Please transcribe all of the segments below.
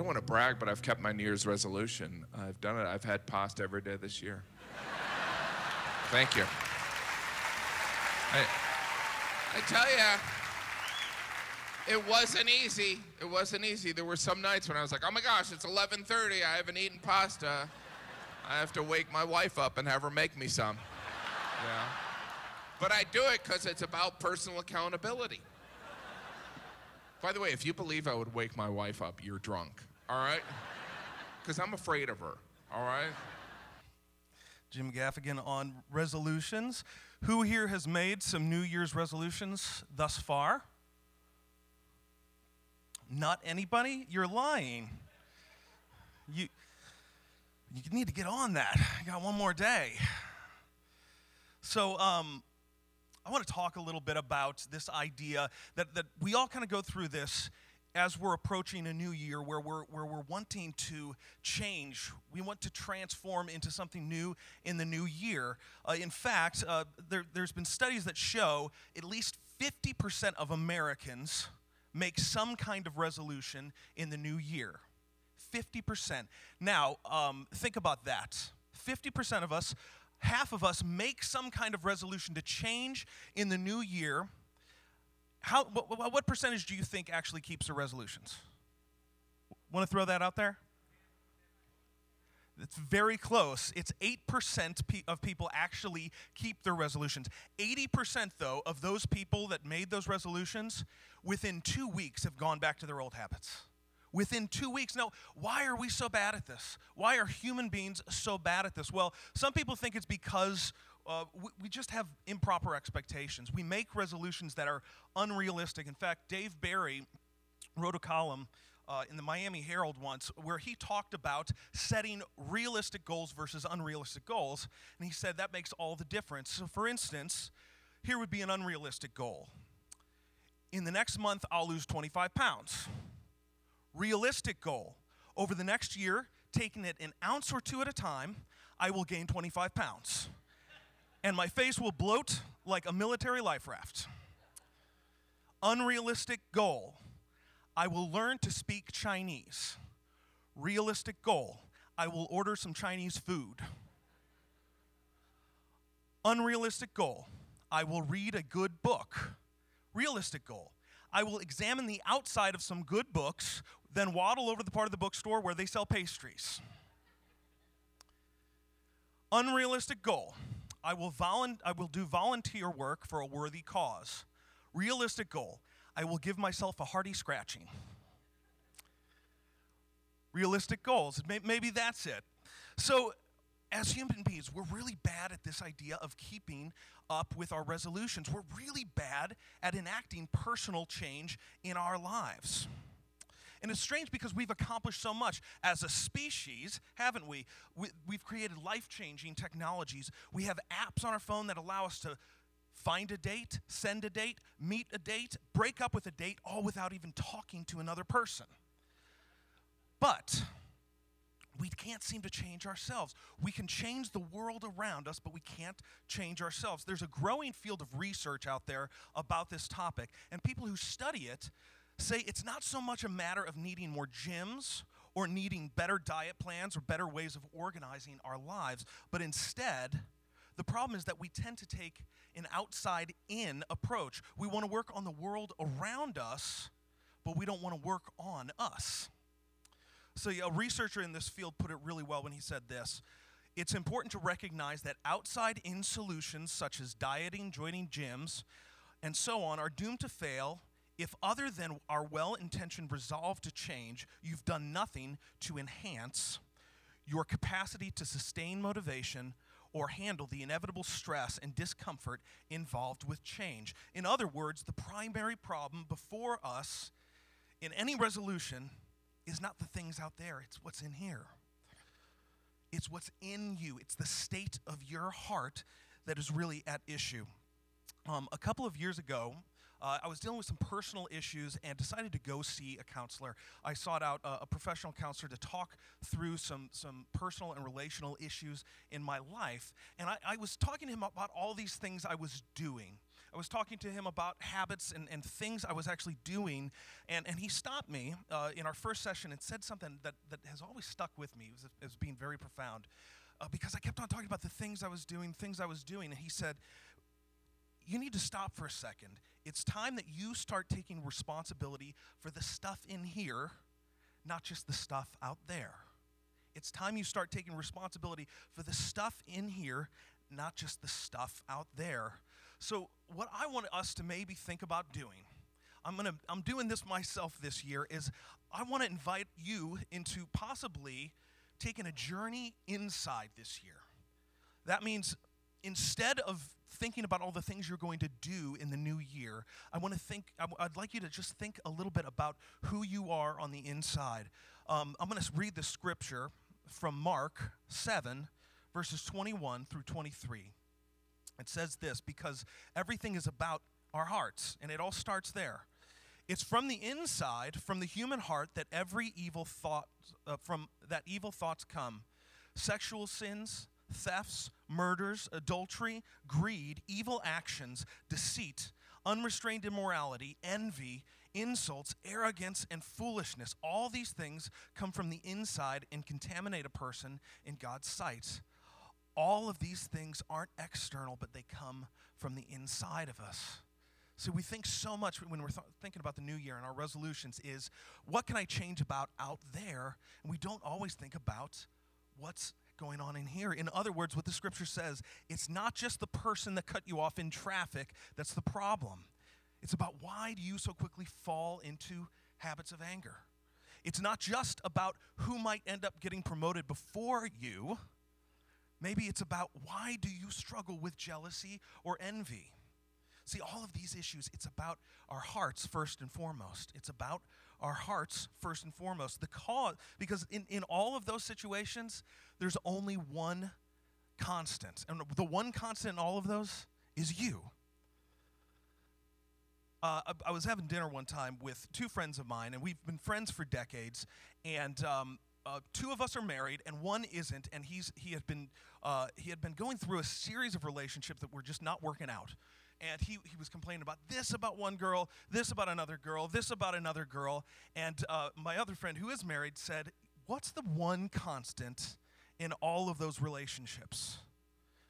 don't want to brag, but I've kept my New Year's resolution. I've done it. I've had pasta every day this year. Thank you. I, I tell you, it wasn't easy. It wasn't easy. There were some nights when I was like, "Oh my gosh, it's 11:30. I haven't eaten pasta. I have to wake my wife up and have her make me some." Yeah. But I do it because it's about personal accountability. By the way, if you believe I would wake my wife up, you're drunk. All right? Because I'm afraid of her. All right? Jim Gaffigan on resolutions. Who here has made some New Year's resolutions thus far? Not anybody? You're lying. You, you need to get on that. You got one more day. So, um, I want to talk a little bit about this idea that, that we all kind of go through this as we're approaching a new year where we're, where we're wanting to change. We want to transform into something new in the new year. Uh, in fact, uh, there, there's been studies that show at least 50% of Americans make some kind of resolution in the new year. 50%. Now, um, think about that. 50% of us, half of us, make some kind of resolution to change in the new year. How, what, what percentage do you think actually keeps the resolutions? Want to throw that out there? It's very close. It's 8% of people actually keep their resolutions. 80%, though, of those people that made those resolutions within two weeks have gone back to their old habits. Within two weeks. Now, why are we so bad at this? Why are human beings so bad at this? Well, some people think it's because uh, we, we just have improper expectations. We make resolutions that are unrealistic. In fact, Dave Barry wrote a column uh, in the Miami Herald once where he talked about setting realistic goals versus unrealistic goals. And he said that makes all the difference. So, for instance, here would be an unrealistic goal. In the next month, I'll lose 25 pounds. Realistic goal. Over the next year, taking it an ounce or two at a time, I will gain 25 pounds. And my face will bloat like a military life raft. Unrealistic goal I will learn to speak Chinese. Realistic goal I will order some Chinese food. Unrealistic goal I will read a good book. Realistic goal I will examine the outside of some good books, then waddle over to the part of the bookstore where they sell pastries. Unrealistic goal I will, volu- I will do volunteer work for a worthy cause. Realistic goal I will give myself a hearty scratching. Realistic goals. Maybe that's it. So, as human beings, we're really bad at this idea of keeping up with our resolutions. We're really bad at enacting personal change in our lives. And it's strange because we've accomplished so much as a species, haven't we? we have created life changing technologies. We have apps on our phone that allow us to find a date, send a date, meet a date, break up with a date, all without even talking to another person. But we can't seem to change ourselves. We can change the world around us, but we can't change ourselves. There's a growing field of research out there about this topic, and people who study it say it's not so much a matter of needing more gyms or needing better diet plans or better ways of organizing our lives, but instead, the problem is that we tend to take an outside in approach. We want to work on the world around us, but we don't want to work on us. So, a researcher in this field put it really well when he said this It's important to recognize that outside in solutions such as dieting, joining gyms, and so on are doomed to fail if, other than our well intentioned resolve to change, you've done nothing to enhance your capacity to sustain motivation or handle the inevitable stress and discomfort involved with change. In other words, the primary problem before us in any resolution is not the things out there, it's what's in here. It's what's in you, it's the state of your heart that is really at issue. Um, a couple of years ago, uh, I was dealing with some personal issues and decided to go see a counselor. I sought out a professional counselor to talk through some, some personal and relational issues in my life. And I, I was talking to him about all these things I was doing I was talking to him about habits and, and things I was actually doing, and, and he stopped me uh, in our first session and said something that, that has always stuck with me as, being very profound. Uh, because I kept on talking about the things I was doing, things I was doing, and he said, You need to stop for a second. It's time that you start taking responsibility for the stuff in here, not just the stuff out there. It's time you start taking responsibility for the stuff in here, not just the stuff out there. So, what I want us to maybe think about doing, I'm gonna I'm doing this myself this year, is I want to invite you into possibly taking a journey inside this year. That means instead of thinking about all the things you're going to do in the new year, I want to think, I'd like you to just think a little bit about who you are on the inside. Um, I'm going to read the scripture from Mark 7, verses 21 through 23. It says this because everything is about our hearts, and it all starts there. It's from the inside, from the human heart, that every evil thought, uh, from that evil thoughts come. Sexual sins, thefts, murders, adultery, greed, evil actions, deceit, unrestrained immorality, envy, insults, arrogance, and foolishness. All these things come from the inside and contaminate a person in God's sight. All of these things aren't external, but they come from the inside of us. So we think so much when we're th- thinking about the new year and our resolutions is what can I change about out there? And we don't always think about what's going on in here. In other words, what the scripture says, it's not just the person that cut you off in traffic that's the problem. It's about why do you so quickly fall into habits of anger? It's not just about who might end up getting promoted before you. Maybe it's about why do you struggle with jealousy or envy? See, all of these issues, it's about our hearts first and foremost. It's about our hearts first and foremost. The cause, because in, in all of those situations, there's only one constant. And the one constant in all of those is you. Uh, I, I, was having dinner one time with two friends of mine, and we've been friends for decades. And um, uh, two of us are married, and one isn't. And he's he had been uh, he had been going through a series of relationships that were just not working out. And he, he was complaining about this about one girl, this about another girl, this about another girl. And uh, my other friend, who is married, said, "What's the one constant in all of those relationships?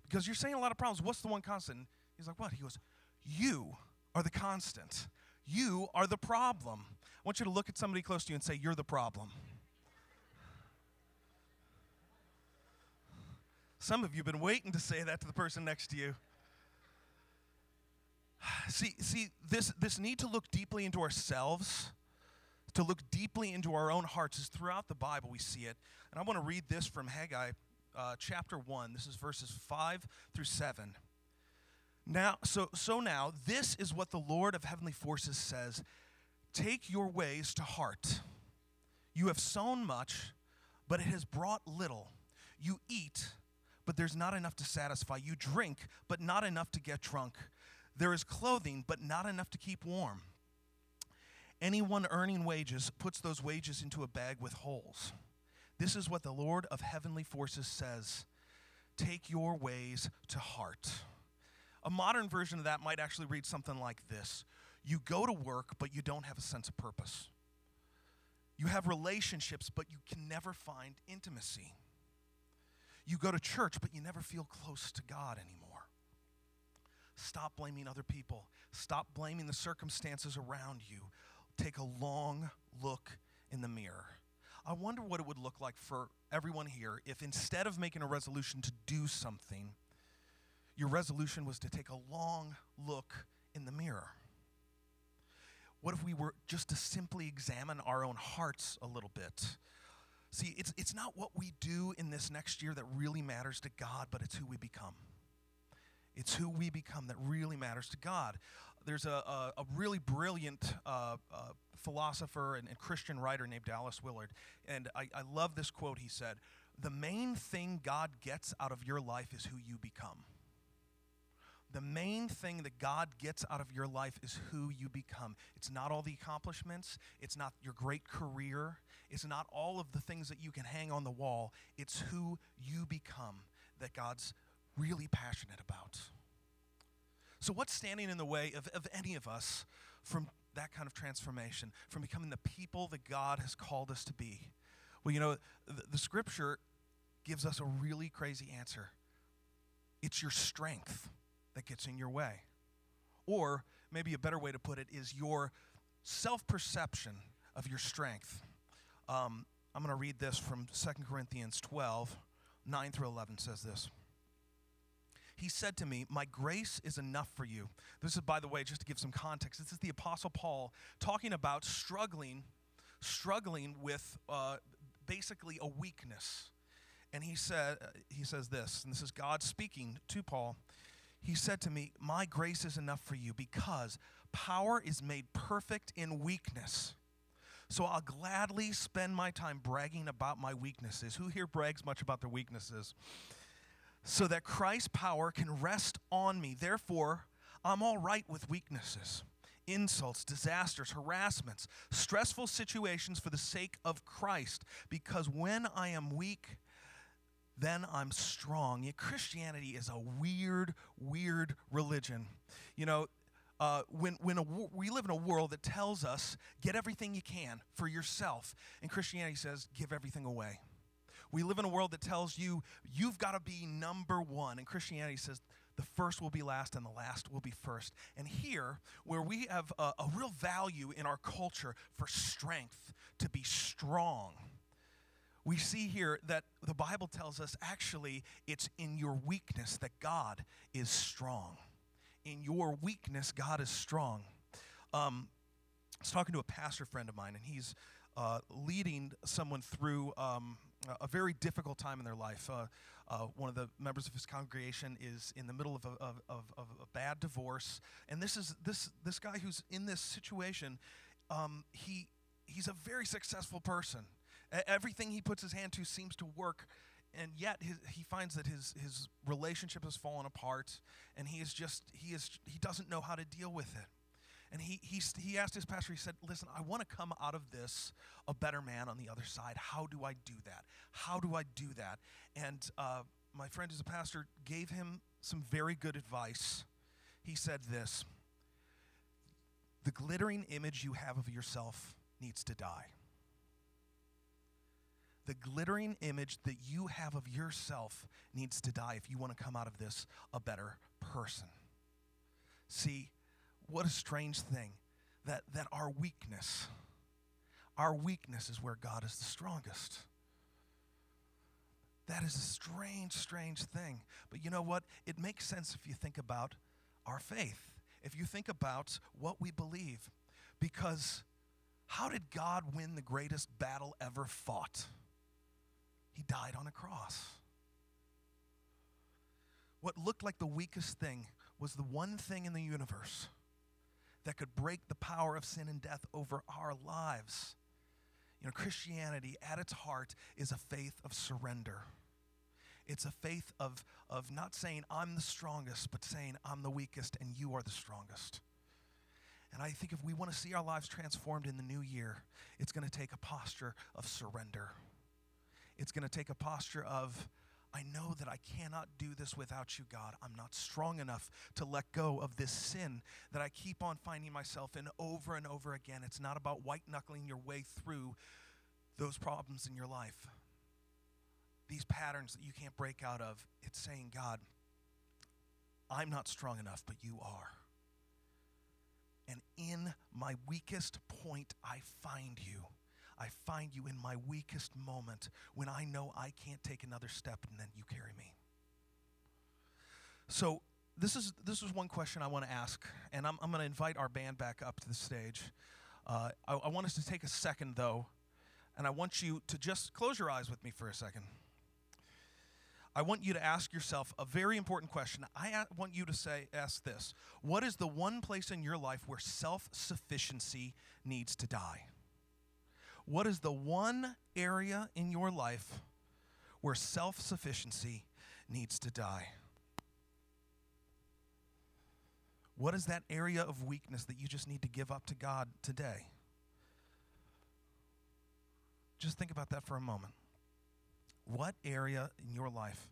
Because you're saying a lot of problems. What's the one constant?" He's like, "What?" He goes, "You." are the constant. You are the problem. I want you to look at somebody close to you and say, You're the problem. Some of you have been waiting to say that to the person next to you. See, see this, this need to look deeply into ourselves, to look deeply into our own hearts, is throughout the Bible we see it. And I want to read this from Haggai uh, chapter 1. This is verses 5 through 7. Now, so, so now, this is what the Lord of heavenly forces says Take your ways to heart. You have sown much, but it has brought little. You eat, but there's not enough to satisfy. You drink, but not enough to get drunk. There is clothing, but not enough to keep warm. Anyone earning wages puts those wages into a bag with holes. This is what the Lord of heavenly forces says Take your ways to heart. A modern version of that might actually read something like this You go to work, but you don't have a sense of purpose. You have relationships, but you can never find intimacy. You go to church, but you never feel close to God anymore. Stop blaming other people. Stop blaming the circumstances around you. Take a long look in the mirror. I wonder what it would look like for everyone here if instead of making a resolution to do something, your resolution was to take a long look in the mirror? What if we were just to simply examine our own hearts a little bit? See, it's, it's not what we do in this next year that really matters to God, but it's who we become. It's who we become that really matters to God. There's a, a, a really brilliant uh, uh, philosopher and, and, Christian writer named Dallas Willard, and I, I love this quote. He said, The main thing God gets out of your life is who you become the main thing that God gets out of your life is who you become. It's not all the accomplishments, it's not your great career, it's not all of the things that you can hang on the wall. It's who you become that God's really passionate about. So, what's standing in the way of, of any of us from that kind of transformation, from becoming the people that God has called us to be? Well, you know, the, the scripture gives us a really crazy answer it's your strength that gets in your way. Or maybe a better way to put it is your self perception of your strength. Um, I'm going to read this from 2 Corinthians 12, 9 through 11 says this. He said to me, My grace is enough for you. This is, by the way, just to give some context, this is the Apostle Paul talking about struggling, struggling with uh, basically a weakness. And he said, he says this, and this is God speaking to Paul. He said to me, My grace is enough for you because power is made perfect in weakness. So I'll gladly spend my time bragging about my weaknesses. Who here brags much about their weaknesses? So that Christ's power can rest on me. Therefore, I'm all right with weaknesses, insults, disasters, harassments, stressful situations for the sake of Christ. Because when I am weak, then I'm strong. Christianity is a weird, weird religion. You know, uh, when, when a, we live in a world that tells us, get everything you can for yourself, and Christianity says, give everything away. We live in a world that tells you, you've got to be number one, and Christianity says, the first will be last and the last will be first. And here, where we have a, a real value in our culture for strength, to be strong, we see here that the Bible tells us actually it's in your weakness that God is strong. In your weakness, God is strong. Um, I was talking to a pastor friend of mine, and he's uh, leading someone through um, a very difficult time in their life. Uh, uh, one of the members of his congregation is in the middle of a, of, of, of a bad divorce, and this is this this guy who's in this situation. Um, he he's a very successful person Everything he puts his hand to seems to work, and yet his, he finds that his, his relationship has fallen apart, and he is just he is he doesn't know how to deal with it. And he, he, he asked his pastor, he said, Listen, I want to come out of this a better man on the other side. How do I do that? How do I do that? And uh, my friend who's a pastor gave him some very good advice. He said this The glittering image you have of yourself needs to die the glittering image that you have of yourself needs to die if you want to come out of this a better person. See, what a strange thing that, that our weakness, our weakness is where God is the strongest. That is a strange, strange thing. But you know what? It makes sense if you think about our faith, if you think about what we believe. Because how did God win the greatest battle ever fought? He died on a cross. What looked like the weakest thing was the one thing in the universe that could break the power of sin and death over our lives. You know, Christianity at its heart is a faith of surrender. It's a faith of, of not saying, I'm the strongest, but saying, I'm the weakest and you are the strongest. And I think if we want to see our lives transformed in the new year, it's going to take a posture of surrender. It's going to take a posture of, I know that I cannot do this without you, God. I'm not strong enough to let go of this sin that I keep on finding myself in over and over again. It's not about white knuckling your way through those problems in your life, these patterns that you can't break out of. It's saying, God, I'm not strong enough, but you are. And in my weakest point, I find you. I find you in my weakest moment when I know I can't take another step and then you carry me. So, this is, this is one question I want to ask, and I'm, I'm going to invite our band back up to the stage. Uh, I, I want us to take a second, though, and I want you to just close your eyes with me for a second. I want you to ask yourself a very important question. I want you to say, ask this What is the one place in your life where self sufficiency needs to die? What is the one area in your life where self sufficiency needs to die? What is that area of weakness that you just need to give up to God today? Just think about that for a moment. What area in your life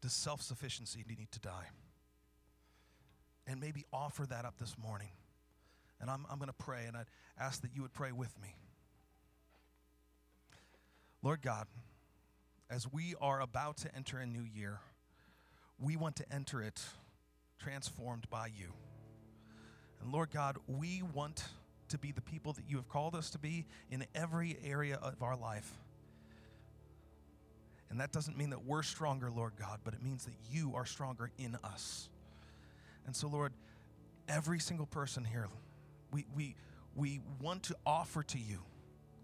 does self sufficiency need to die? And maybe offer that up this morning. And I'm, I'm going to pray, and I'd ask that you would pray with me. Lord God, as we are about to enter a new year, we want to enter it transformed by you. And Lord God, we want to be the people that you have called us to be in every area of our life. And that doesn't mean that we're stronger, Lord God, but it means that you are stronger in us. And so, Lord, every single person here, we, we, we want to offer to you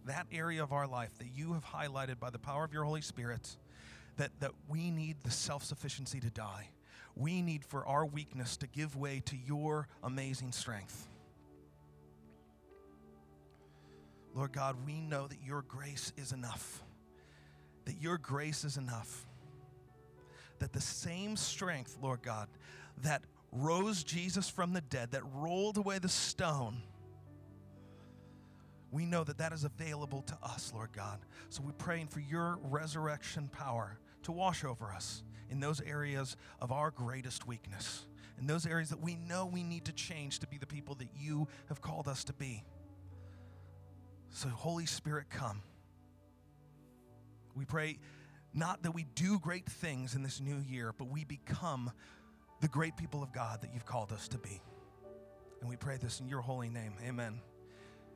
that area of our life that you have highlighted by the power of your Holy Spirit that, that we need the self sufficiency to die. We need for our weakness to give way to your amazing strength. Lord God, we know that your grace is enough. That your grace is enough. That the same strength, Lord God, that rose Jesus from the dead, that rolled away the stone, we know that that is available to us, Lord God. So we're praying for your resurrection power to wash over us in those areas of our greatest weakness, in those areas that we know we need to change to be the people that you have called us to be. So, Holy Spirit, come. We pray not that we do great things in this new year, but we become the great people of God that you've called us to be. And we pray this in your holy name. Amen.